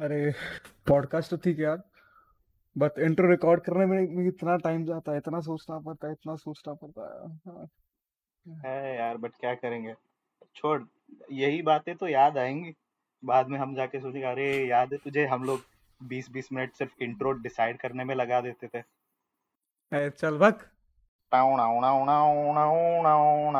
अरे पॉडकास्ट तो ठीक है यार बट इंट्रो रिकॉर्ड करने में में इतना टाइम जाता है इतना सोचना पड़ता है इतना सोचना पड़ता है। हाँ, है यार बट क्या करेंगे? छोड़ यही बातें तो याद आएँगी। बाद में हम जाके सोचेंगे अरे याद है तुझे? हम लोग बीस बीस मिनट सिर्फ़ इंट्रो डिसाइड करने में लगा देते थे। चल भग। Down, down, down, down, down, down,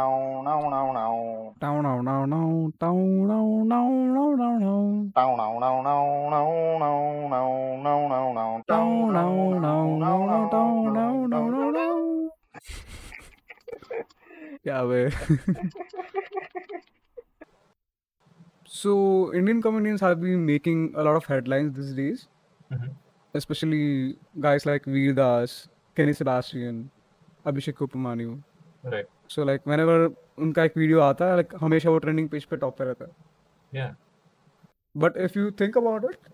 down, down, down. Down, down, down, down, down, down, down, down, down. Down, down, down, down, down, down, down, down, down, down. Down, down, down, down, down, down, down, down. So Indian comedians have been making a lot of headlines these days, especially guys like Veer Kenny Sebastian. Abhishek Upamanu. Right. So like whenever उनका एक video आता है like हमेशा वो trending page पे top पे रहता है Yeah. But if you think about it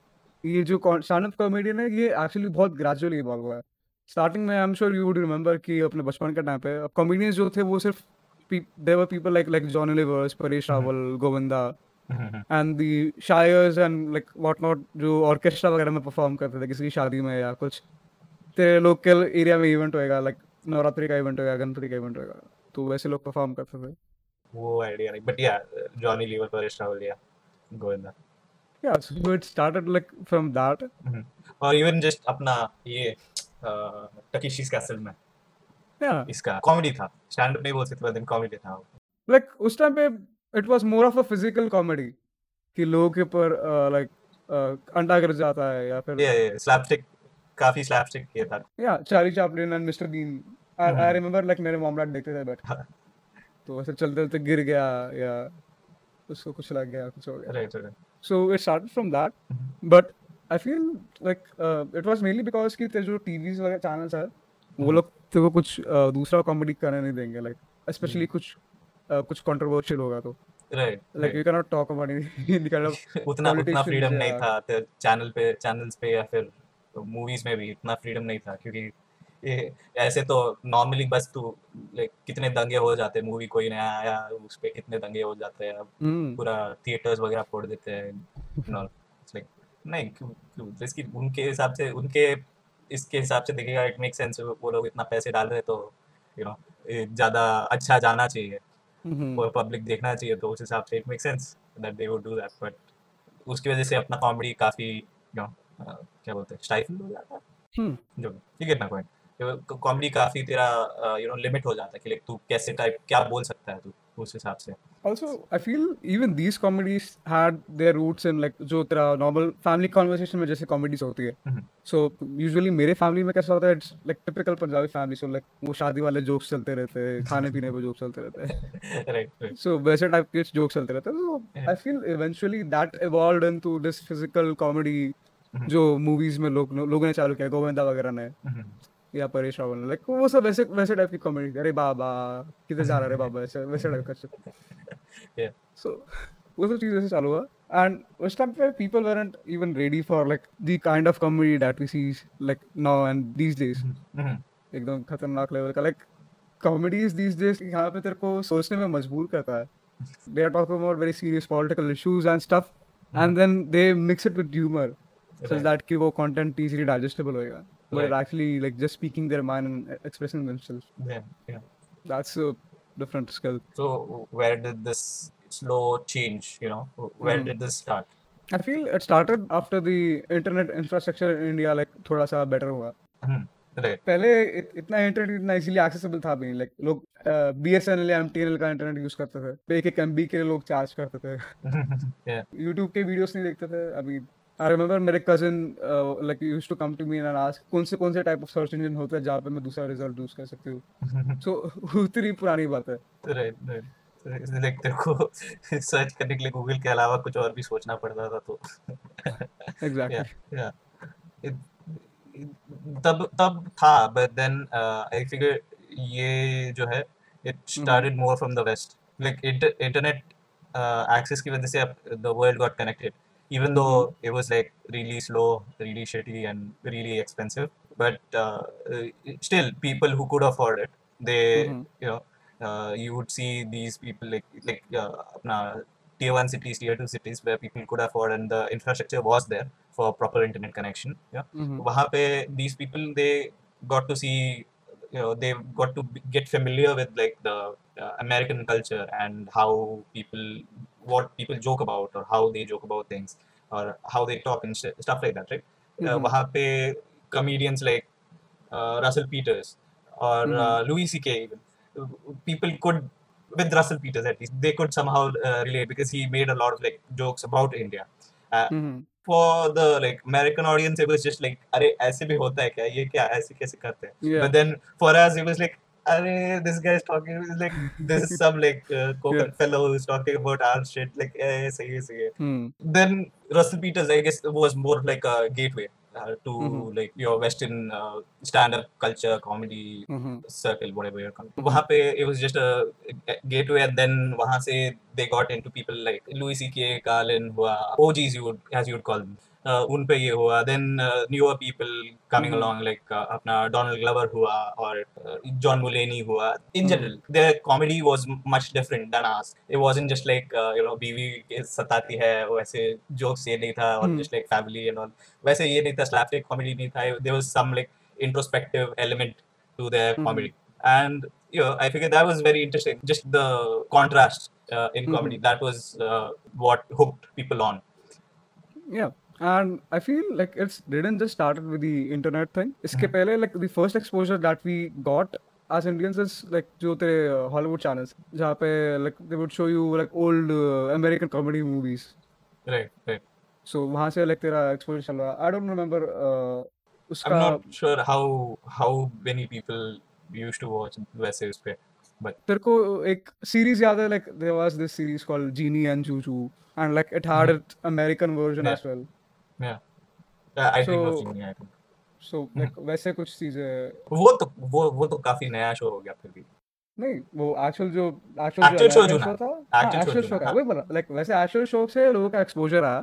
ये जो स्टैंड अप कॉमेडियन है ये एक्चुअली बहुत ग्रेजुअली इवॉल्व हुआ है स्टार्टिंग में I am sure you would remember कि अपने बचपन के टाइम पे कॉमेडियंस जो थे वो सिर्फ़ they were people like like Johnny Levers Paresh Rawal Govinda. And the शायर्स and like what not जो ऑर्केस्ट्रा वगैरह में परफॉर्म करते थे किसी की शादी में या कुछ तेरे लोकल एरिया में इवेंट होएगा लाइक नवरात्रि का इवेंट होएगा गणपति का इवेंट होएगा तो वैसे लोग परफॉर्म करते थे। वो आइडिया नहीं बट या जॉनी लीवर परेश रावल या गोविंदा या so it started like from that. और इवन जस्ट अपना ये टकीशीज कैसल में। या इसका कॉमेडी था। स्टैंड अप नहीं बोल सकते दिन कॉमेडी था। लाइक उस टाइम पे it was more of a physical comedy कि लोगों के ऊपर लाइक अंडा गिर जाता है या फिर स्लैपस्टिक काफ़ी स्लैपस्टिक किया था या Charlie Chaplin and mister Bean I hmm. Remember like मेरे मॉम डैड देखते थे बैठ हाँ। तो वैसे चलते चलते गिर गया या उसको कुछ लग गया कुछ हो गया right right so it started from that. But I feel like it was mainly because कि तेरे जो टीवीज वगैरह चैनल्स है वो Mhm. लोग तेरे को कुछ uh, दूसरा कॉमेडी करने नहीं देंगे लाइक स्पेशली कुछ uh, कुछ कंट्रोवर्शियल होगा तो right like you cannot talk about any, any kind of उतना उतना फ्रीडम नहीं या- था चैनल पे चैनल्स पे या फिर मूवीज़ में भी इतना फ्रीडम नहीं था क्योंकि ये ऐसे तो नॉर्मली बस तू लाइक कितने दंगे हो जाते मूवी कोई नया आया उस पे कितने दंगे हो जाते हैं हम्म। पूरा थिएटर्स वगैरह फोड़ देते हैं लाइक नहीं क्यों क्यों तो इसकी उनके हिसाब से उनके इसके हिसाब से देखेगा इट मेक सेंस वो लोग इतना पैसे डाल रहे तो यू नो ज़्यादा अच्छा जाना चाहिए हम्म। और पब्लिक देखना चाहिए तो उस हिसाब से it make sense that they would do that but उसकी वजह से अपना कॉमेडी काफ़ी यू नो हाँ, क्या बोलते हैं स्टाइफल हो जाता है। हम्म। जो ये कितना पॉइंट कॉमेडी काफ़ी तेरा यू नो लिमिट हो जाता है कि लाइक तू कैसे टाइप क्या बोल सकता है तू उस हिसाब से। Also I feel even these comedies had their roots in like जो तेरा नॉर्मल फैमिली कॉन्वर्सेशन में जैसे कॉमेडीज होती है। सो यूजुअली मेरे फैमिली में कैसा होता है it's like typical Punjabi family so like वो शादी वाले जोक्स चलते रहते हैं खाने पीने पर जोक्स चलते रहते हैं। सो वैसे टाइप के जोक्स चलते रहते हैं। I feel eventually that evolve in this physical comedy जो मूवीज़ में लोग लोगों ने चालू किया गोविंदा वगैरह ने या परेश रावल ने लाइक वो सब वैसे वैसे टाइप की कॉमेडी अरे बाबा किधर जा रहा है? बाबा ऐसे वैसे टाइप का Yeah. सो वो सब चीज़ ऐसे चालू हुआ। एंड उस टाइम पे people weren't even ready for like the kind of comedy that we see like now and these days. एकदम खतरनाक लेवल का लाइक कॉमेडीज दीज डेज़ यहाँ पे तेरे को सोचने में मजबूर करता है। They are talking about very serious political issues and stuff and then they mix it with humour so Right. that कि वो content easily digestible होएगा but Right. actually like just speaking their mind and expressing themselves Yeah, yeah. that's a different skill So where did this slow change, you know, where Mhm. did this start? I feel it started after the internet infrastructure in India like थोड़ा सा better हुआ Hmm. Right. पहले इत, इतना internet इतना easily accessible था भी like लोग बी एस एन एल या एम टी एन एल का इंटरनेट यूज़ करते थे एक एक एम बी के लिए लोग चार्ज करते थे yeah. यूट्यूब के वीडियोस नहीं देखते थे अभी आई रिमेंबर मेरे cousin like use to come to me and ask कौन से कौन से टाइप ऑफ़ सर्च इंजन होता है जहाँ पे मैं दूसरा रिज़ल्ट यूज़ कर सकती हूँ? सो उतनी पुरानी बात है। Right. Right. लाइक तेरे को सर्च करने के लिए गूगल के अलावा कुछ और भी सोचना पड़ता था तो। एग्जैक्टली तब तब था but then uh, I figure ये जो है it started more from the west. Like inter, internet uh, access की वजह से the world got connected. even though it was like really slow really shitty and really expensive but uh, uh, still people who could afford it they Mhm. you know uh, you would see these people like like uh, अपना tier one cities, tier two cities where people could afford and the infrastructure was there for proper internet connection. Yeah. Mhm. वहाँ पे these people they got to see you know they got to be- get familiar with like the uh, American culture and how people what people joke about or how they joke about things or how they talk and st- stuff like that right uh, Mhm. वहाँ पे comedians like uh, Russell Peters or mm-hmm. uh, Louis C.K. even uh, people could with Russell Peters at least they could somehow uh, relate because he made a lot of like jokes about India uh, Mhm. for the like American audience, it was just like, अरे ऐसे भी होता है क्या? ये क्या? ऐसे कैसे करते हैं? Yeah. But then for us, it was like, अरे this guy is talking it was like this is some like uh, coconut Yeah. fellow who's talking about our shit like eh, सही है सही है. Hmm. Then Russell Peters, I guess, was more of like a gateway uh, to Mhm. like your Western uh, stand-up culture, comedy Mhm. circle, whatever you're calling. वहाँ पे it was just a, a gateway, and then वहाँ से they got into people like Louis C.K. Carlin हुआ, OGs you would as you would call them. Uh, उन पे ये हुआ then uh, newer people coming Mhm. along like uh, अपना Donald Glover हुआ और uh, John Mulaney हुआ in Mhm. general their comedy was much different than ours it wasn't just like uh, you know बीवी के सताती है वैसे jokes ये नहीं था और Mhm. just like family and all वैसे ये नहीं था slapstick comedy नहीं था there was some like introspective element to their Mhm. comedy and you know I figured that was very interesting just the contrast uh, in Mhm. comedy that was uh, what hooked people on Yeah. And I feel like it's didn't just started with the internet thing. इसके Mhm. पहले like the first exposure that we got as Indians is like जो तेरे uh, Hollywood channels जहाँ पे like they would show you like old uh, American comedy movies. right right So वहाँ से like तेरा exposure चल रहा. I don't remember uh, I'm उसका not sure how how many people used to watch वैसे उस पे but तेरे को एक series याद है like there was this series called Genie and Juju and like it had its American version Yeah. as well. Yeah. Think. So like वैसे कुछ चीज़ें वो तो वो वो तो काफ़ी नया शो हो गया फिर भी। नहीं वो एक्चुअल जो एक्चुअल जो शो ना, था एक्चुअल शो का। वही बोला लाइक वैसे एक्चुअल शो से लोगों का एक्सपोजर आया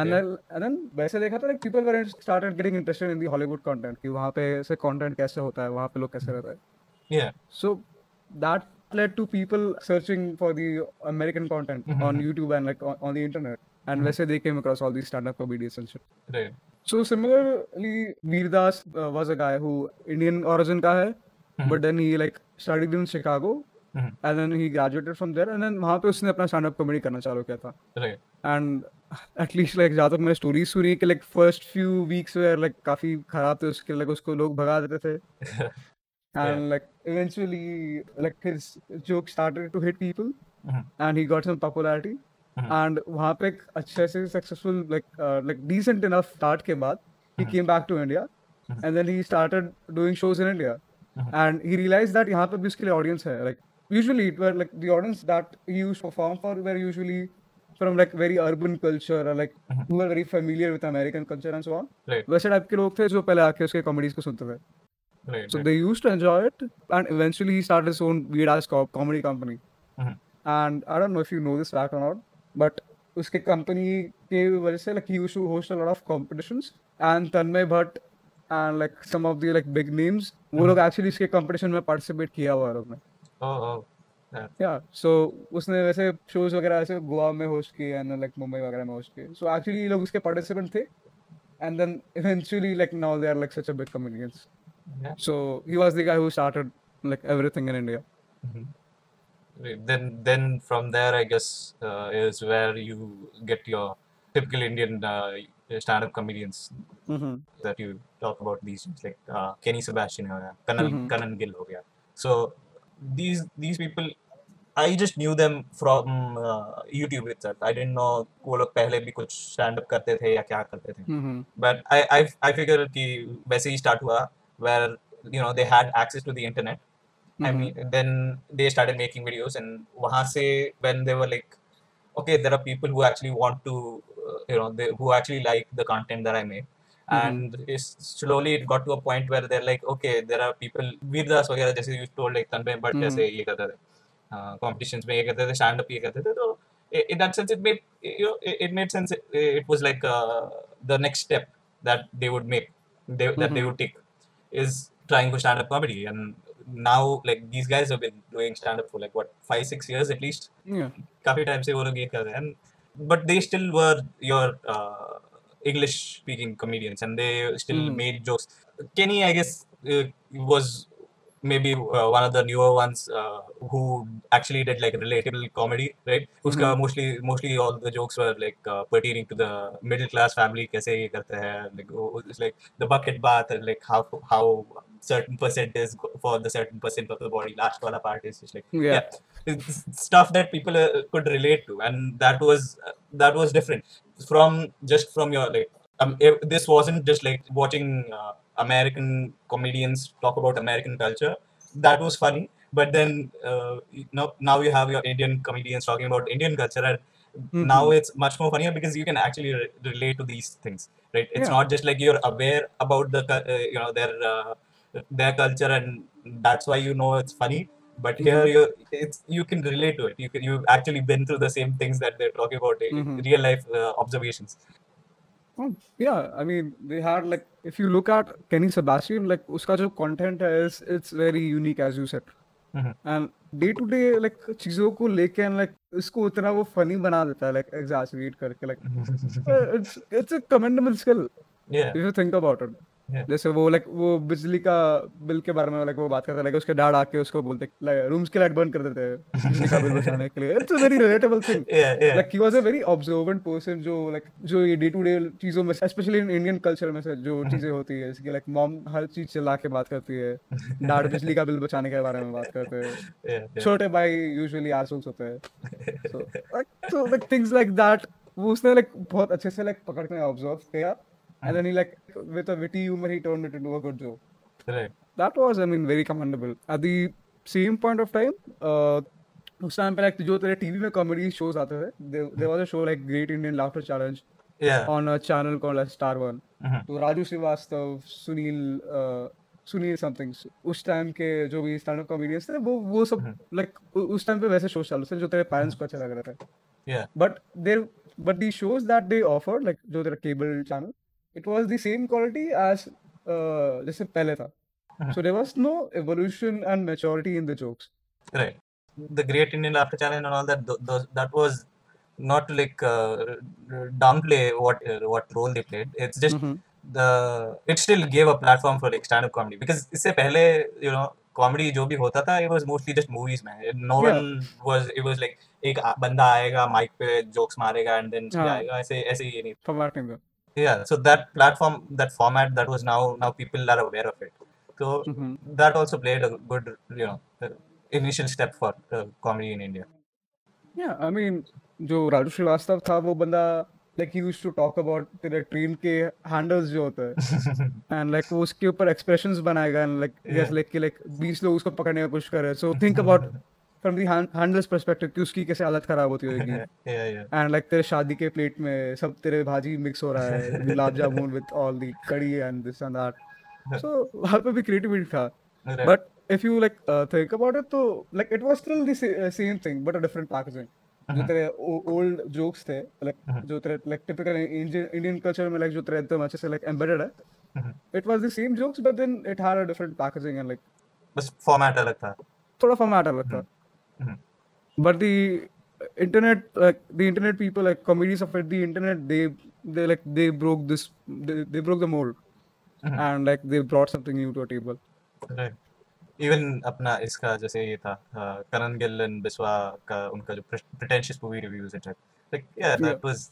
एंड एंड देन वैसे देखा था like people were started getting interested in the Hollywood content कि वहाँ पे ऐसे कंटेंट कैसे होता है वहाँ पे लोग कैसे रहते हैं। Yeah so that led to people searching for the American content on YouTube and like on, on the internet. And Mhm. वैसे they came across all these stand-up comedians and shit. right So similarly, Veerdas uh, was a guy who Indian origin का है, Mhm. but then he like studied in Chicago, Mhm. and then he graduated from there, and then वहाँ पे उसने अपना stand-up comedy करना चालू किया था. right And at least like जहाँ तक मैंने stories सुनी कि like first few weeks were like काफ़ी खराब थे उसके like उसको लोग भगा देते थे. And yeah. like eventually like his joke started to hit people, Mhm. and he got some popularity. Mm-hmm. And वहाँ पे अच्छे से successful like like decent enough start के बाद ही came back to India and then he started doing shows in India and he realize that यहाँ पे भी उसके लिए ऑडियंस है like usually it were like the audience that he use perform for were usually from like very urban culture like वो are very familiar with American culture and so on वैसे type के लोग थे जो पहले आके उसके कॉमेडीज को सुनते थे। So they use to enjoy it and eventually he start his own weed comedy company and I don't know if you know this back और नॉट but उसके कंपनी के वजह से like he used to host a lot of competitions and Tanmay Bhatt and like some of the like big names वो लोग actually इसके competition में participate किया हुआ है लोग ने oh oh yeah yeah so उसने वैसे shows वगैरह ऐसे गोवा में host किए then, like मुंबई वगैरह में host किए so actually ये लोग उसके participant थे and then eventually like now they are like such a big comedians yeah so he was the guy who started like everything in India. Mhm. Right. Then, then from there, I guess uh, is where you get your typical Indian uh, stand-up comedians Mm-hmm. that you talk about these days, like uh, Kenny Sebastian हो गया, Kanan Mhm. Kanan Gill हो गया. So these these people, I just knew them from uh, YouTube itself. I didn't know वो लोग पहले भी कुछ stand-up करते थे या क्या करते थे. Mm-hmm. But I I I figure कि वैसे ही start हुआ where you know they had access to the internet. I Mhm. mean, then they started making videos, and वहाँ से when they were like, okay, there are people who actually want to, uh, you know, they, who actually like the content that I make, and it's, slowly it got to a point where they're like, okay, there are people, Veerdas वगैरह जैसे you told like Tanmay but Mhm. जैसे ये करते थे, uh, competitions में ये करते थे, stand up ये करते थे, तो i- in that sense it made, you know, it, it made sense. It, it was like uh, the next step that they would make, they, that they Mhm. would take, is trying to stand up comedy and now like these guys have been doing stand up for like what five six years at least Yeah. काफी time से वो लोग ये कर रहे हैं and but they still were your uh, English speaking comedians and they still Mhm. made jokes Kenny I guess uh, was maybe uh, one of the newer ones uh, who actually did like relatable comedy right उसका Mhm. mostly mostly all the jokes were like uh, pertaining to the middle class family कैसे ये करते हैं like वो- it's like the bucket bath and like how how certain percent is for the certain percent of the body last wala part is just like Yeah. yeah stuff that people uh, could relate to and that was uh, that was different from just from your like um, if this wasn't just like watching uh, american comedians talk about american culture that was funny but then uh, you know now you have your indian comedians talking about indian culture and now Mhm. it's much more funnier because you can actually re- relate to these things right it's Yeah. not just like you're aware about the uh, you know their uh, their culture and that's why you know it's funny but here Mhm. you it's you can relate to it you can you've actually been through the same things that they're talking about uh, Mhm. real life uh, observations Oh, yeah, I mean, they had like if you look at Kenny Sebastian, like उसका जो content है is it's very unique as you said. Mhm. And day to day like चीजों को लेके and like इसको उतना वो funny बना देता है like exaggerate करके like uh, it's it's a commendable skill yeah if you think about it. Yeah. जैसे वो लाइक वो बिजली का बिल के बारे में लाइक वो बात करता है लाइक उसके डैड आके उसको बोलते रूम्स की लाइट बंद कर देते हैं बिजली का बिल बचाने के लिए। It's a very relatable thing like he was a very observant person जो like जो ये डे टू डे चीज़ों में स्पेशली इन इंडियन कल्चर में से जो चीज़ें होती है जैसे कि लाइक मॉम हर चीज़ चला के बात करती है डैड बिजली का बिल बचाने के बारे में बात करते हैं. छोटे भाई यूजुअली आसुल्स होते हैं। So like things like that वो उसने like बहुत अच्छे से like पकड़ के ऑब्ज़र्व किया। And then he like with a witty humor he turned it into a good joke right that was I mean very commendable. At the same point of time, uh, उस time पे like जो तेरे TV में comedy shows आते थे there, there was a show like Great Indian Laughter Challenge yeah on a channel called as Star One. Mhm. तो Raju Srivastava Sunil uh, Sunil something उस time के जो भी स्टैंड अप कॉमेडियंस थे वो वो सब लाइक उस टाइम पे वैसे शोज़ चालू थे जो तेरे पेरेंट्स को अच्छा लग रहा था yeah but there but the shows that they offered like जो तेरा cable channel it was the same quality as uh, जैसे पहले था so there was no evolution and maturity in the jokes right the great indian laughter challenge and all that th- those, that was not to like uh, downplay what uh, what role they played it's just Mhm. the it still gave a platform for like stand up comedy because इससे पहले you know comedy जो भी होता था it was mostly just movies man It- no Yeah. one was it was like एक बंदा आएगा mic पे जोक्स मारेगा एंड देन हाँ. जाएगा ऐसे ऐसे ये नहीं them yeah so that platform that format that was now now people are aware of it so Mhm. that also played a good you know uh, initial step for uh, comedy in india yeah i mean जो राजू श्रीवास्तव था वो बंदा like he used to talk about तेरे train के handles जो होते हैं and like वो उसके ऊपर एक्सप्रेशंस बनाएगा एंड लाइक जैसे लाइक कि लाइक 20 लोग उसको पकड़ने की कोशिश कर रहे हैं so think about from the handles perspective कि उसकी कैसे हालत खराब होती होगी। एंड लाइक तेरे शादी के प्लेट में सब तेरे भाजी मिक्स हो रहा है gulab jamun with all the कड़ी and this and that so वहाँ पे भी क्रिएटिविटी था। But if you like think about it तो like it was still the same thing but a different packaging जो तेरे ओल्ड जोक्स थे लाइक जो तेरे लाइक टिपिकल इंडियन कल्चर में लाइक जो तेरे एकदम अच्छे से लाइक एम्बेडेड है it was the same jokes but then it had a different packaging and like बस फॉर्मेट अलग था। थोड़ा फॉर्मेट अलग था। Mhm. but the internet like the internet people like comedians of it the internet they they like they broke this they, they broke the mold Mhm. and like they brought something new to a table right even अपना इसका जैसे ये था uh, Karan Gill and Biswa का उनका जो pretentious movie reviews and shit like yeah that Yeah. was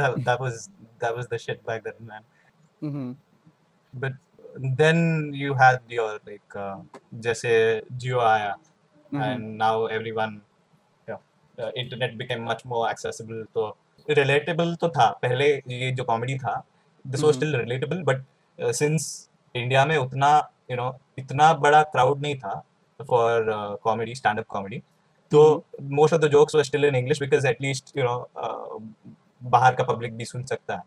that, that was that was the shit back then man mm-hmm. but then you had your like uh, जैसे जियो आया Mhm. and now everyone yeah, uh, internet became much more accessible तो relatable तो था पहले ये जो comedy था this was Mhm. still relatable but uh, since India में उतना you know इतना बड़ा crowd नहीं था for uh, comedy stand up comedy तो most of the jokes were still in English because at least you know uh, बाहर का public भी सुन सकता है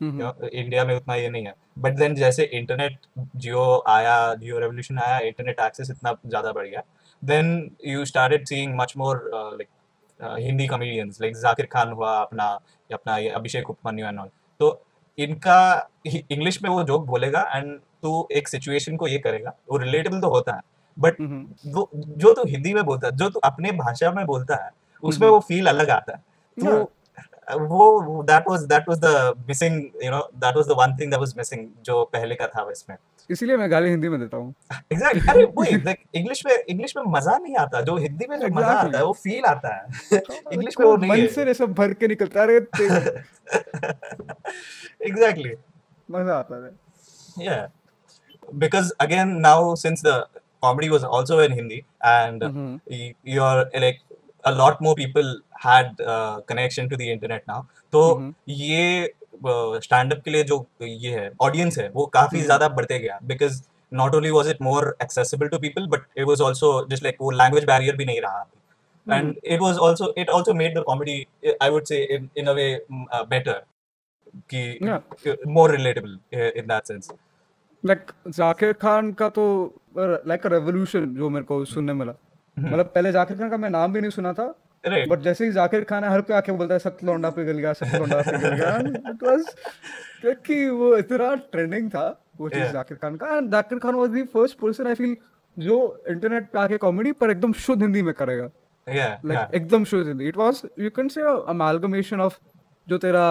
Mm-hmm. you know, इंडिया में उतना ये नहीं है बट देन जैसे इंटरनेट जियो आया जियो रेवोल्यूशन आया इंटरनेट एक्सेस इतना ज़्यादा बढ़ गया then you started seeing much more like Hindi comedians like Zakir Khan हुआ अपना अपना ये अभिषेक उपमन्यु एंड ऑल तो इनका इंग्लिश में वो जोक बोलेगा एंड तू एक सिचुएशन को ये करेगा वो रिलेटेबल तो होता है बट वो जो तू हिंदी में बोलता है जो तू अपने भाषा में बोलता है उसमें वो फील अलग आता है। तो वो that was that was the missing you know that was the one thing that was missing जो पहले का था इसमें। इसीलिए मैं गाली हिंदी में देता हूँ एग्जैक्टली अरे वही लाइक इंग्लिश में इंग्लिश में मज़ा नहीं आता जो हिंदी में जो मज़ा आता है वो फील आता है इंग्लिश में वो नहीं मन से सब भर के निकलता है exactly मज़ा आता है yeah because again now since the comedy was also in hindi and Mhm. y- you're like a lot more people had uh, connection to the internet now तो Mhm. ये स्टैंड अप के लिए जो ये है ऑडियंस है वो काफ़ी Mhm. ज़्यादा बढ़ते गया। Because not only was it more accessible to people but it was also just like वो लैंग्वेज बैरियर भी नहीं रहा। and it was also it also made the comedy i would say in, in a way mm, uh, better ki, Yeah. more relatable uh, in that sense like Zakir Khan का तो like revolution जो मेरे को सुनने मिला। मतलब पहले जाकिर खान का मैं नाम भी नहीं सुना था right. बट जैसे ही जाकिर खान हर कोई आके बोलता है सख्त लौंडा पिघल गया सख्त लौंडा पिघल गया इट वाज कि वो इतना ट्रेंडिंग था वो चीज़ Yeah. जाकिर खान का। And Zakir Khan was the first person I feel जो इंटरनेट पे आके कॉमेडी पर एकदम शुद्ध हिंदी में करेगा। लाइक एकदम शुद्ध Hindi. It was you can say amalgamation of जो तेरा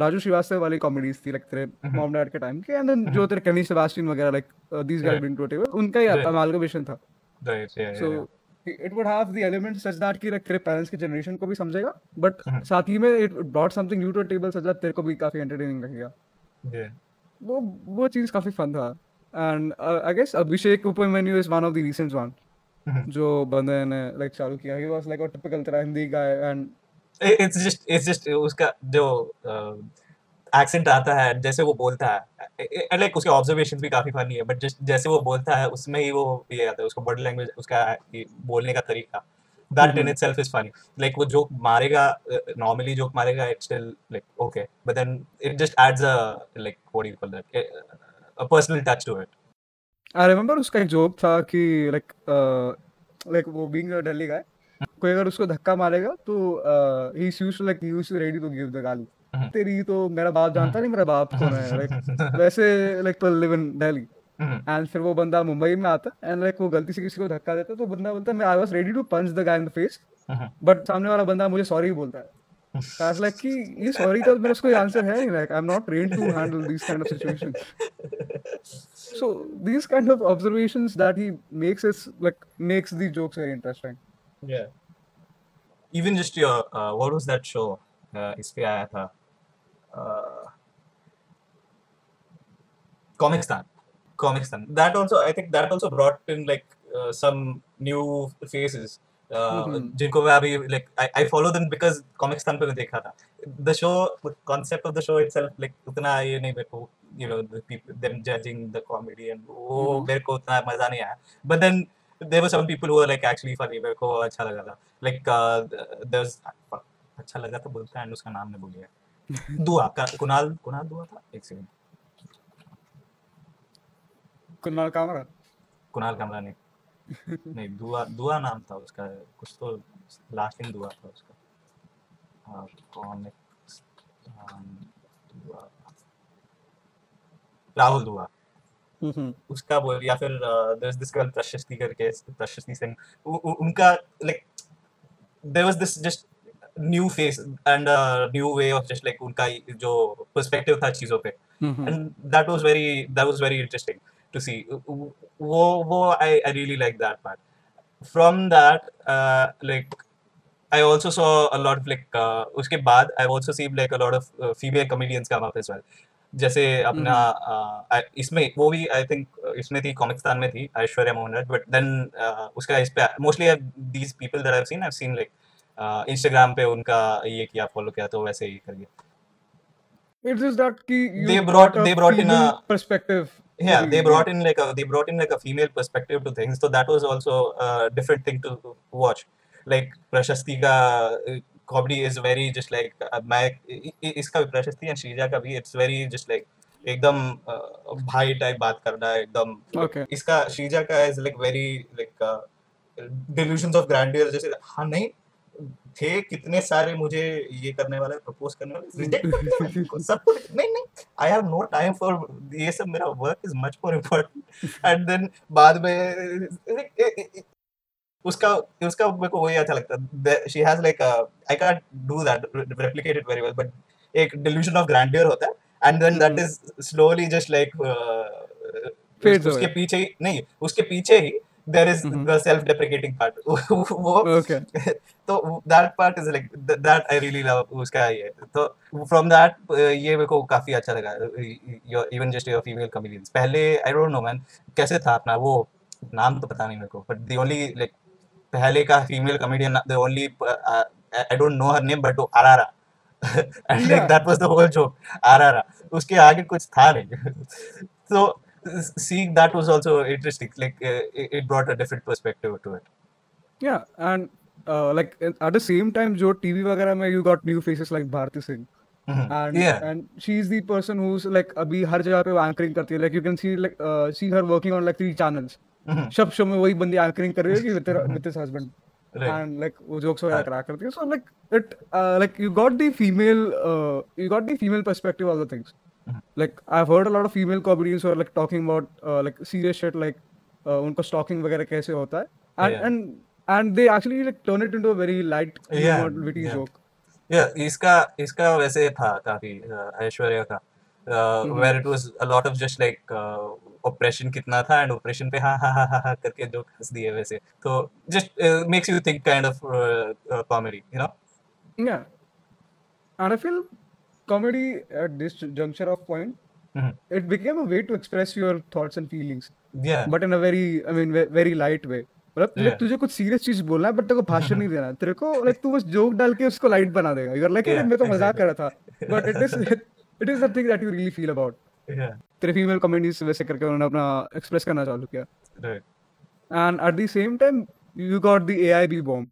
राजू श्रीवास्तव वाली कॉमेडीज थी लाइक तेरे मॉम डैड के टाइम के एंड देन जो तेरे केनी सेबास्टियन वगैरह like these guys. Bring to table उनका ही. अमालगमेशन था। Yeah, so it would have the elements such that कि तेरे पेरेंट्स की जनरेशन को भी समझेगा बट Mhm. साथ ही में it brought something new to table such that तेरे को भी काफ़ी एंटरटेनिंग लगेगा. वो वो चीज़ काफ़ी फन था and I guess Abhishek Upamanyu is one of the recent one. जो बंदे ने लाइक चालू किया he was like a typical तेरा Hindi guy and it's just it's just उसका जो एक्सेंट आता है जैसे वो बोलता है लाइक उसके ऑब्जर्वेशन भी काफ़ी फनी है बट जैसे वो बोलता है उसमें ही वो ये आता है उसका बॉडी लैंग्वेज उसका बोलने का तरीका that in Mhm. Itself is funny like वो जोक मारेगा नॉर्मली जोक मारेगा it's still like okay but then it just adds a like what you call that a personal touch to it I remember उसका एक joke था कि like like वो being a Delhi guy कोई अगर उसको धक्का मारेगा तो he used to like he used to ready to give the गाली Mhm. तेरी तो मेरा बाप जानता नहीं मेरा बाप कौन है? लाइक वैसे लाइक पर लिव इन दिल्ली एंड फिर वो बंदा मुंबई में आता एंड लाइक वो गलती से किसी को धक्का देता तो बंदा बोलता है I was ready to punch the guy in the face but सामने वाला बंदा मुझे सॉरी बोलता है. Was like कि ये सॉरी का मेरा कोई आंसर है नहीं like I am not trained to handle this kind of situations so these kind of observations that he makes is like makes the jokes very interesting. Yeah. Even just your uh, what was that show? Uh, इस पे आया था. Uh, Comicstan. Comicstan. That also I think that also brought in like uh, some new faces. Uh, Mhm. जिनको मैं अभी like I, I follow them because Comicstan पे मैं देखा था. Show, the concept of the show itself like उतना ये नहीं मेरे को the people them judging the comedy and वो Mhm. मेरे को उतना मज़ा नहीं आया. But then there were some people who were like actually funny मेरे को अच्छा लगा था like uh, there's अच्छा लगा तो बोलता है and उसका नाम नहीं गया दुआ कुणाल कुणाल दुआ था एक सेकंड कुणाल कामरा कुणाल कमरा नहीं नहीं दुआ दुआ नाम था उसका कुछ तो लास्ट इन दुआ था उसका कौन um, दुआ राहुल दुआ हम्म उसका बोल या फिर there's this girl प्रशस्ति करके प्रशस्ति सिंह उनका like there was this just new face and a new way of just like उनका जो perspective था चीज़ों पे हम्म and that was very that was very interesting to see wo wo I, I really like that part from that uh, like I also saw a lot of like uh, उसके बाद I've also seen like a lot of uh, female comedians come up as well जैसे अपना uh, इसमें वो भी I think इसमें थी कॉमिक्सतान में थी ऐश्वर्या मोहन बट देन उसका इस पे mostly these people that I seen I seen like Instagram पे उनका ये किया फॉलो किया तो वैसे ही कर इट इज़ दैट कि they brought they brought in a perspective या they brought in like a they brought in like a female perspective to things so that was also a different thing to watch like Prashasti का comedy is very just like मैं इसका भी Prashasti and Shreeja का भी it's very just like एकदम भाई type बात करना एकदम इसका श्रीजा का is like very like delusion of grandeur जैसे हाँ नहीं थे कितने सारे मुझे ये करने वाले प्रपोज करने वाले रिजेक्ट सब कुछ नहीं नहीं I have no time for ये सब मेरा work is much more important and then बाद में उसका उसका मेरे को वही अच्छा लगता she has like I can't do that replicate it very well but एक डिल्यूजन ऑफ़ ग्रैंडियर होता है। And then that is slowly just like उसके पीछे ही नहीं उसके पीछे ही is Mhm. The self deprecating part वो Okay. तो that part is like that I really love उसका ये तो फ्रॉम दैट ये मेरे को काफ़ी अच्छा लगा your even just your female comedians पहले आई डोंट नो मैन कैसे था अपना वो नाम तो पता नहीं मेरे को बट द ओनली लाइक पहले का female comedian the only I don't know her name but वो आरारा like Yeah. That was the whole joke आरारा उसके आगे कुछ था नहीं so seeing that was also interesting like uh, it, it brought a different perspective to it Yeah, and uh, like in- at the same time, जो TV वगैरह में you got new faces like Bharti Singh. Mhm. and yeah and she's the person who's like अभी हर जगह पे anchoring करती है like you can see like uh, see her working on like three channels Mhm. सब show में वही बंदी anchoring कर रही है कि with her with his husband Right. and like वो jokes वगैरह हाँ. करा करती है so like it uh, like you got the female uh, you got the female perspective of the things Mhm. Like I've heard a lot of female comedians who are like talking about uh, like serious shit like uh, उनको stalking वगैरह कैसे होता है and Yeah. and and they actually like turn it into a very light Yeah, witty yeah. joke Yeah, इसका इसका वैसे था काफ़ी uh, ऐश्वर्या का Mhm. Where it was a lot of just like operation कितना था एंड ऑपरेशन पे हाँ हाँ हाँ हाँ हाँ करके जो हंस दिए वैसे तो just makes you think kind of comedy you know Yeah. And I feel comedy at this juncture of point, Mhm. it became a way to express your thoughts and feelings, या but in a very, I mean, very light way. मतलब Yeah. तुझे कुछ serious चीज़ बोलना है but तेरे को भाषण नहीं देना है तेरे को लाइक तू बस जोक डाल के उसको लाइट बना देगा यू लाइक Yeah, मैं तो मज़ाक. कर रहा था but it is it is the thing that you really feel about या तेरे फीमेल कमेडीज वैसे करके उन्होंने अपना एक्सप्रेस करना चालू किया and at the same time you got the AIB bomb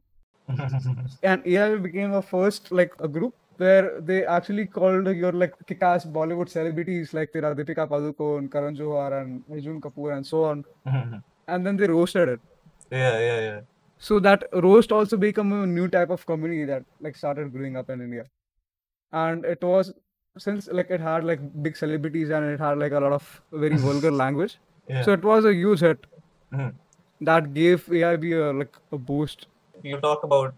and AIB became a first like a group where they actually called your like kick-ass Bollywood celebrities like Radhika Padukone, Karan Johar, and Arjun Kapoor, and so on, mm-hmm. and then they roasted it. Yeah, yeah, yeah. So that roast also became a new type of community that like started growing up in India, and it was since like it had like big celebrities and it had like a lot of very vulgar language, yeah. so it was a huge hit. Mm-hmm. That gave AIB a, like a boost. You talk about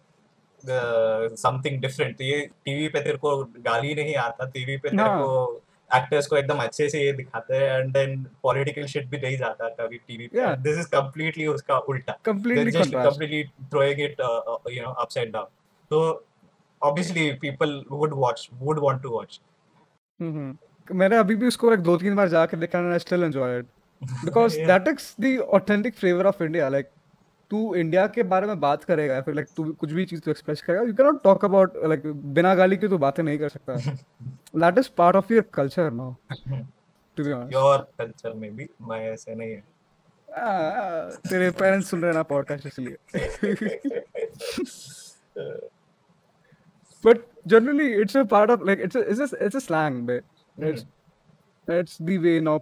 something different ये TV पे तेरे को गाली नहीं आता TV पे तेरे हाँ। को एक्टर्स को एकदम अच्छे से ये दिखाते हैं एंड देन पॉलिटिकल शिट भी नहीं जाता कभी टीवी पे। दिस इज़ कम्प्लीटली उसका उल्टा। Completely throwing it you know upside down तो obviously people would watch would want to watch मैंने अभी भी उसको एक दो तीन बार जाकर देखा and I still enjoy because that is the authentic flavour of India like तू इंडिया के बारे में बात करेगा फिर like तू कुछ भी चीज़ तू एक्सप्रेस करेगा you can not talk about like बिना गाली के तू बातें नहीं कर सकता that is part of your culture now to be honest your culture में भी मैं ऐसे नहीं है Ah, तेरे पेरेंट्स सुन रहे हैं ना पॉडकास्ट इसलिए but generally it's a part of like it's a it's a, it's a slang but it's it's the way now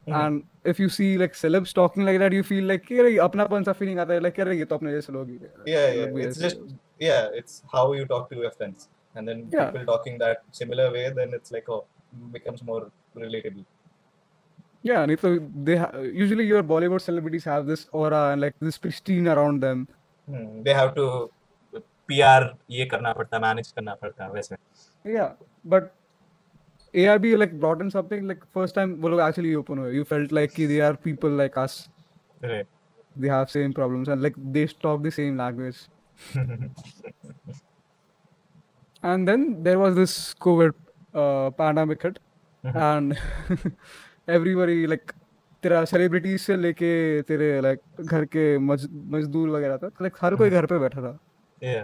people talk and if you see like celebs talking like that you feel like कि अरे अपनापन सा feeling आता है like अरे ये तो अपने जैसे लोग ही हैं। yeah ये yeah लोग भी it's ऐसे just yeah it's how you talk to your friends and then Yeah. people talking that similar way then it's like oh becomes more relatable yeah and if they ha- usually your Bollywood celebrities have this aura and like this pristine around them Hmm, they have to PR ये करना पड़ता है manage करना पड़ता है वैसे yeah but AIB like brought in something like first time वो लोग actually open हुए you felt like कि they are people like us right they have same problems and like they talk the same language and then there was this covid uh, pandemic hit and everybody like तेरा celebrities से लेके तेरे like घर के मजदूर वगैरह तक like हर कोई घर पे बैठा था yeah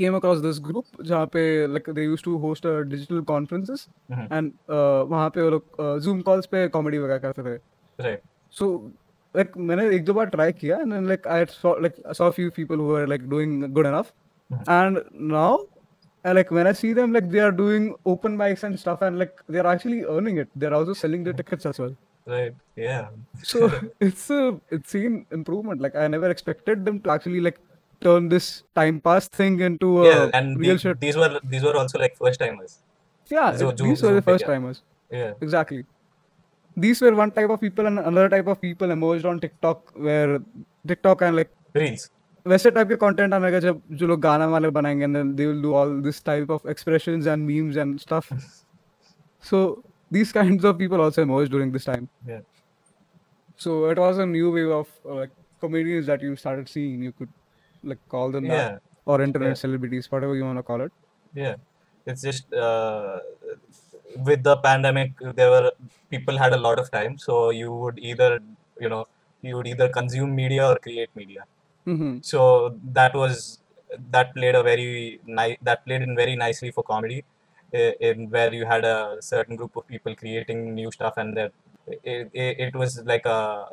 came across this group जहाँ पे like they used to host a digital conferences Mhm. and uh, वहाँ पे वो लोग uh, Zoom calls पे comedy वगैरह करते थे Right. so like मैंने एक दो बार try किया and then like I saw like I saw a few people who were like doing good enough Mhm. and now uh, like when I see them like they are doing open mics and stuff and like they are actually earning it they're also selling their tickets as well Right. Yeah. so it's a it's seen improvement like I never expected them to actually like turn this time pass thing into a yeah, and real the- shit these were these were also like first timers. yeah Zo- it- Zoom- these were Zoom the pe, first yeah. timers Yeah. exactly these were one type of people and another type of people emerged on TikTok where TikTok and like Reels. वैसे type के content आने जब जो लोग गाना वाले बनाएंगे and then they will do all this type of expressions and memes and stuff so these kinds of people also emerged during this time Yeah. so it was a new wave of uh, like comedians that you started seeing you could like call them Yeah. that or internet Yeah. celebrities whatever you want to call it Yeah, it's just uh, with the pandemic, there were people had a lot of time, so you would either you know you would either consume media or create media. mm-hmm. So that was that played a very nice that played in very nicely for comedy, in where you had a certain group of people creating new stuff, and that it, it, it was like a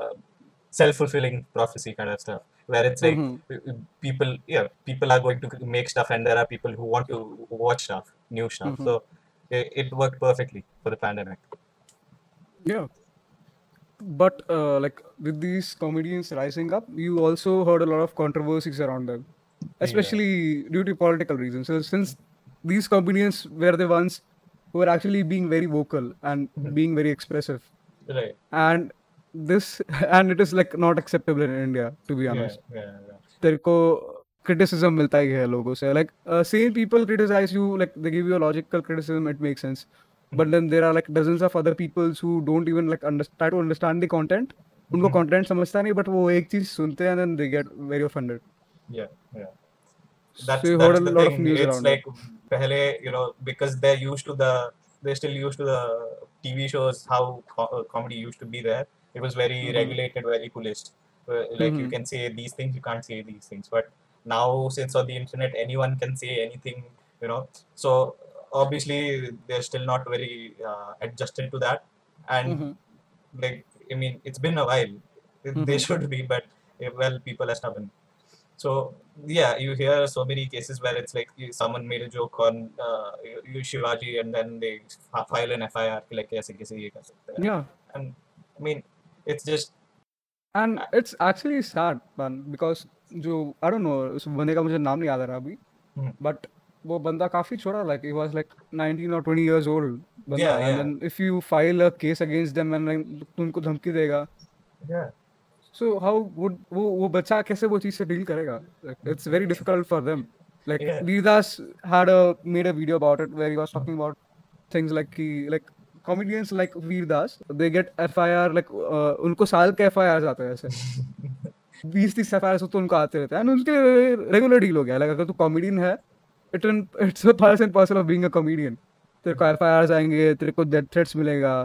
self fulfilling prophecy kind of stuff. Where it's like Mhm. people, yeah, people are going to make stuff, and there are people who want to watch stuff, new stuff. Mhm. So it, it worked perfectly for the pandemic. Yeah. But uh, like with these comedians rising up, you also heard a lot of controversies around them, especially due to political reasons. So since these comedians were the ones who were actually being very vocal and being very expressive, Right. and this and it is like not acceptable in India to be honest. Yeah. Yeah. yeah. तेरे को criticism मिलता ही है लोगों से like uh, same people criticize you like they give you a logical criticism it makes sense but then there are like dozens of other peoples who don't even like under, try to understand the content उनको content समझता नहीं but वो एक चीज सुनते हैं and then they get very offended Yeah, yeah. That's, so you that's heard a the lot of thing. news It's around like pehle, you know, because they're used to the, they're still used to the it was very mm-hmm. regulated very policed uh, like mm-hmm. you can say these things you can't say these things but now since on the internet anyone can say anything you know so obviously they're still not very uh, adjusted to that and mm-hmm. like i mean it's been a while mm-hmm. they should be but eh, well people are stubborn so yeah you hear so many cases where it's like someone made a joke on uh, you shivaji and then they file an fir like yeah and i mean it's just and it's actually sad man because जो I don't know उस बंदे का मुझे नाम नहीं याद आ रहा अभी Hmm. but वो बंदा काफ़ी छोटा like he was like 19 or 20 years old बंदा Yeah, and yeah. then if you file a case against them and then तू उनको धमकी देगा yeah, so how would वो वो बच्चा कैसे वो चीज़ से डील करेगा like, it's very difficult for them like Yeah. Veerdas had a made a video about it where he was talking about things like कि like comedians like Veerdas they get FIR like uh, उनको साल के FIR आते हैं ऐसे। बीस तीस F I तो उनको आते रहते हैं। एंड उनके रेगुलर डील हो गया। लाइक अगर तू कॉमेडियन है it it's part and parcel of being a comedian तेरे को एफ़ आएँगे तेरे को डेथ थ्रेट्स मिलेगा।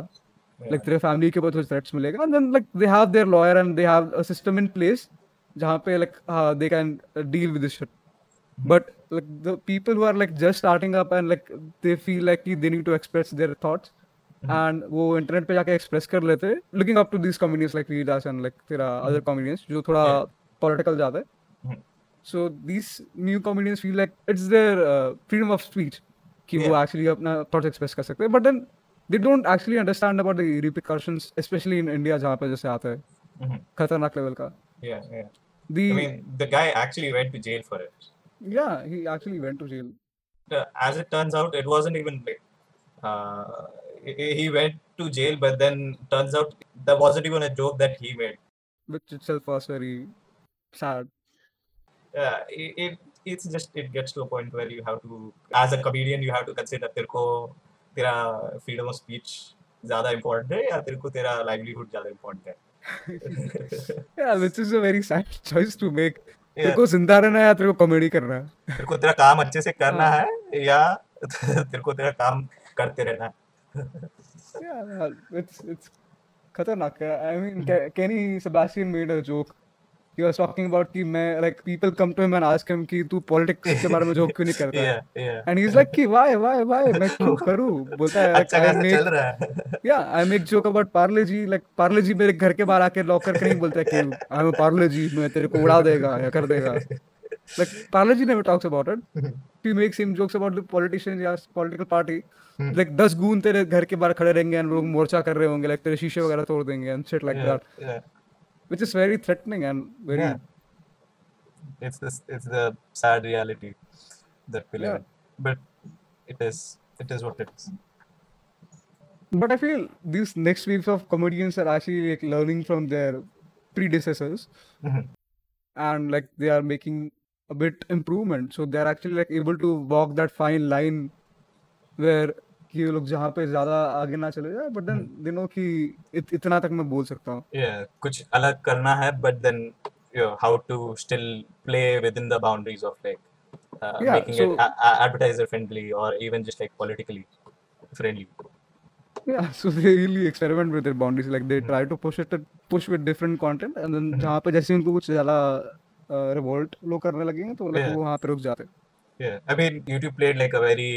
लाइक तेरे फैमिली के ऊपर कुछ थ्रेट्स मिलेगा। And then like they have their lawyer and they have a system in place जहाँ पे like they can deal with this shit but like the people who are like just starting up and like they feel like कि they need to express their thoughts and वो internet पे जाके express कर लेते हैं looking up to these comedians like Veerdas and like तेरा other comedians जो थोड़ा political ज़्यादा है Mhm. so these new comedians feel like it's their uh, freedom of speech कि वो actually अपना thoughts express कर सकते हैं but then they don't actually understand about the repercussions especially in India जहाँ पे जैसे आता है Mhm. खतरनाक level का yeah, yeah. the I mean, the guy actually went to jail for it. yeah he actually went to jail Uh, as it turns out, it wasn't even like uh, he went to jail, but then turns out that wasn't even a joke that he made. which itself was very sad uh, it, it it's just it gets to a point where you have to as a comedian you have to consider तेरे को तेरा freedom of speech ज़्यादा important है या तेरे को तेरा livelihood ज़्यादा important है yeah which is a very sad choice to make तेरे Yeah. को ज़िंदा रहना है या तेरे को कॉमेडी करना है तेरे को तेरा काम अच्छे से करना है या तेरे को तेरा काम करते रहना है yeah it's it's खतरनाक है I mean Ke- Kenny Sebastian made a joke he was talking about कि मैं like people come to him and ask him कि तू politics के बारे में joke क्यों नहीं करता yeah yeah and he's like कि why why why मैं क्यों करूँ बोलता है अच्छा खासा चल रहा है yeah I make joke about parle ji like parle जी मेरे घर के बाहर आके लॉक करके नहीं बोलता है कि I'm a parle जी मैं तेरे को उड़ा देगा या कर देगा like parle G never talks about it he makes him jokes about the politicians या political party लाइक दस गून तेरे घर के बाहर खड़े रहेंगे लोग मोर्चा कर रहे होंगे लाइक तेरे शीशे वगैरह तोड़ देंगे and shit like that which is very threatening and very it's it's the sad reality that we live but it is it is what it is but I feel this next weeks of comedians are actually like learning from their predecessors and like they are making a bit improvement. So they are actually like able to walk that fine line where कि ये लोग जहाँ पे ज़्यादा आगे ना चले जाए बट देन दे नो कि इत, इतना तक मैं बोल सकता हूँ yeah कुछ अलग करना है but then you know how to still play within the boundaries of like uh, Yeah, making so- it a- a- advertiser friendly or even just like politically friendly Yeah, so they really experiment with their boundaries. Like they try to push it, push with different content, and then जहाँ पे जैसे उनको कुछ ज़्यादा revolt लोग करने लगेंगे तो like वो वहाँ पे रुक जाते हैं. Yeah, I mean, YouTube played like a very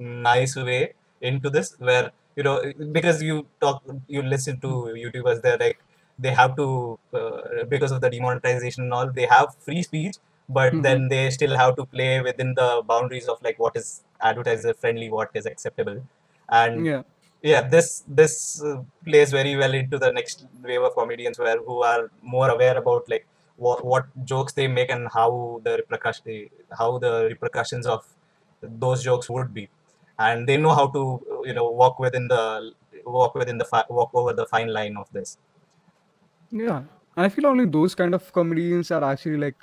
nice way into this, where you know because you talk, you listen to YouTubers, they're like they have to uh, because of the demonetization and all, they have free speech, but Mhm. then they still have to play within the boundaries of like what is advertiser friendly, what is acceptable, and Yeah. yeah this this uh, plays very well into the next wave of comedians where who are more aware about like what what jokes they make and how the repercussion how the repercussions of those jokes would be and they know how to you know walk within the walk within the fi- walk over the fine line of this Yeah, and I feel only those kind of comedians are actually like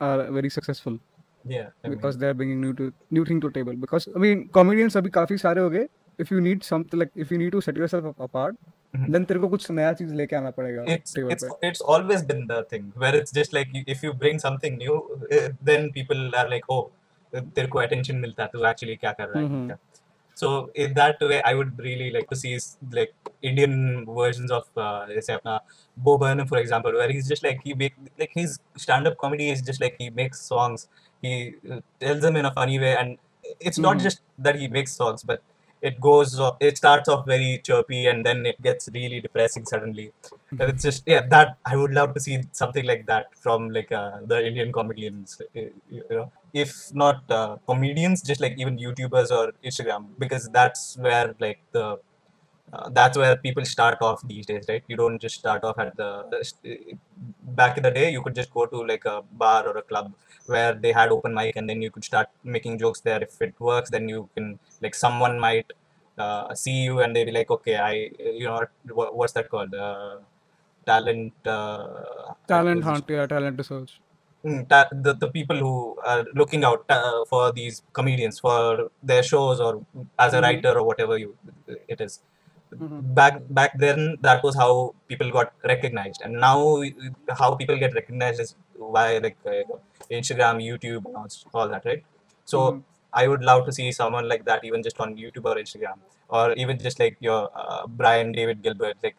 are very successful yeah I mean, because they're bringing new to new thing to table. Because I mean, comedians अभी काफी सारे हो गए. If you need something like if you need to set yourself ap- apart, Mhm. then तेरे को कुछ नया चीज लेके आना पड़ेगा it's table it's पे. it's always been the thing where it's just like you- if you bring something new uh, तेरे को अटेंशन मिलता है तू एक्चुअली क्या कर रहा है? So in that way I would really like to see like Indian versions of जैसे अपना Bo for example where he is just like he make like his stand up comedy is just like he makes songs he tells them in a funny way and it's not just that he makes songs but it goes it starts off very chirpy and then it gets really depressing suddenly. And it's just yeah that i would love to see something like that from like uh, the indian comedians uh, you know. If not uh, comedians just like even youtubers or instagram because that's where like the uh, that's where people start off these days right? You don't just start off at the back in the day you could just go to like a bar or a club where they had open mic and then you could start making jokes there. If it works then you can like someone might uh, see you and they be like okay i you know what, what's that called? Uh, talent uh, Talent hunt, yeah, talent research. Mm, ta- the, the people who are looking out uh, for these comedians for their shows or as a Mhm. writer or whatever you it is Mhm. back back then that was how people got recognized and now how people get recognized is via like uh, instagram youtube all, that right so Mhm. i would love to see someone like that even just on youtube or instagram or even just like your uh, brian david gilbert like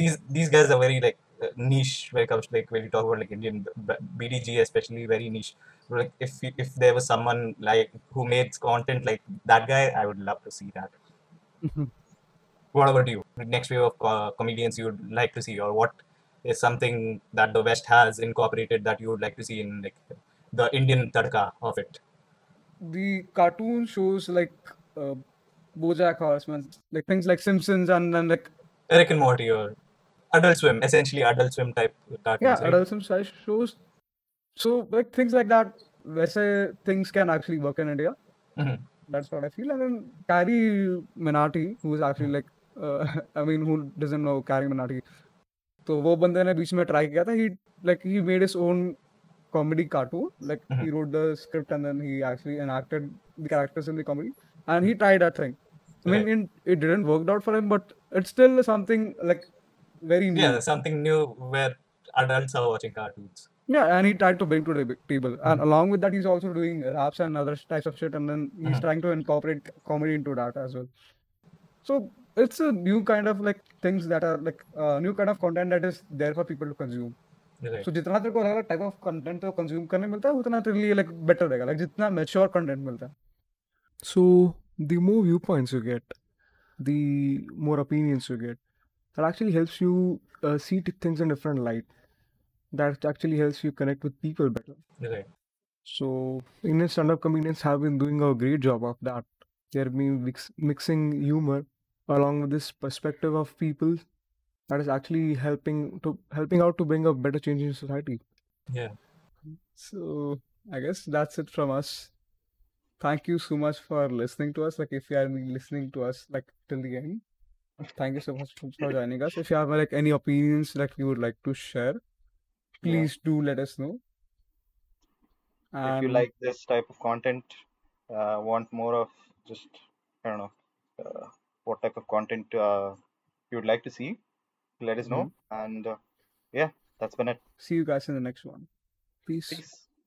these these guys are very like uh, niche when it comes to like when you talk about like indian bdg especially very niche like if you- if there was someone like who made content like that guy i would love to see that Mhm. What about you? The next wave of uh, comedians you would like to see, or what is something that the West has incorporated that you would like to see in like the Indian tadka of it? The cartoon shows like uh, BoJack Horseman, like things like Simpsons and then like Rick and Morty or Adult Swim, essentially Adult Swim type cartoons. yeah, right? adult Sim size shows. So like things like that, वैसे things can actually work in India. Mhm. That's what I feel. And then Carrie Minati, who is actually like, uh, I mean, who doesn't know Carrie Minati? तो वो बंदे ने बीच में try किया था he like he made his own comedy cartoon like he wrote the script and then he actually enacted the characters in the comedy and he tried that thing I mean Right. in, it didn't work out for him but it's still something like very new Yeah, something new where adults are watching cartoons. Yeah, and he tried to bring to the big table. And along with that, he's also doing raps and other types of shit. And then he's Mhm. trying to incorporate comedy into that as well. So it's a new kind of like things that are like uh, new kind of content that is there for people to consume. Right. सो जितना तेरे को अलग अलग type of content तो consume करने मिलता है उतना तेरे लिए लाइक बेटर रहेगा लाइक जितना मैच्योर कंटेंट मिलता है So the more viewpoints you get, the more opinions you get. That actually helps you uh, see t- things in different light. That actually helps you connect with people better. Right. So Indian stand-up comedians have been doing a great job of that. They're been mix- mixing humor along with this perspective of people that is actually helping to helping out to bring a better change in society. Yeah. So I guess that's it from us. Thank you so much for listening to us. Like if you are listening to us like till the end, thank you so much for joining us. If you have like any opinions that you would like to share, please do let us know. if you like this type of content, uh, want more of just I don't know uh, what type of content uh, you would like to see, let us know. And uh, yeah, that's been it. see you guys in the next one. Peace. Peace.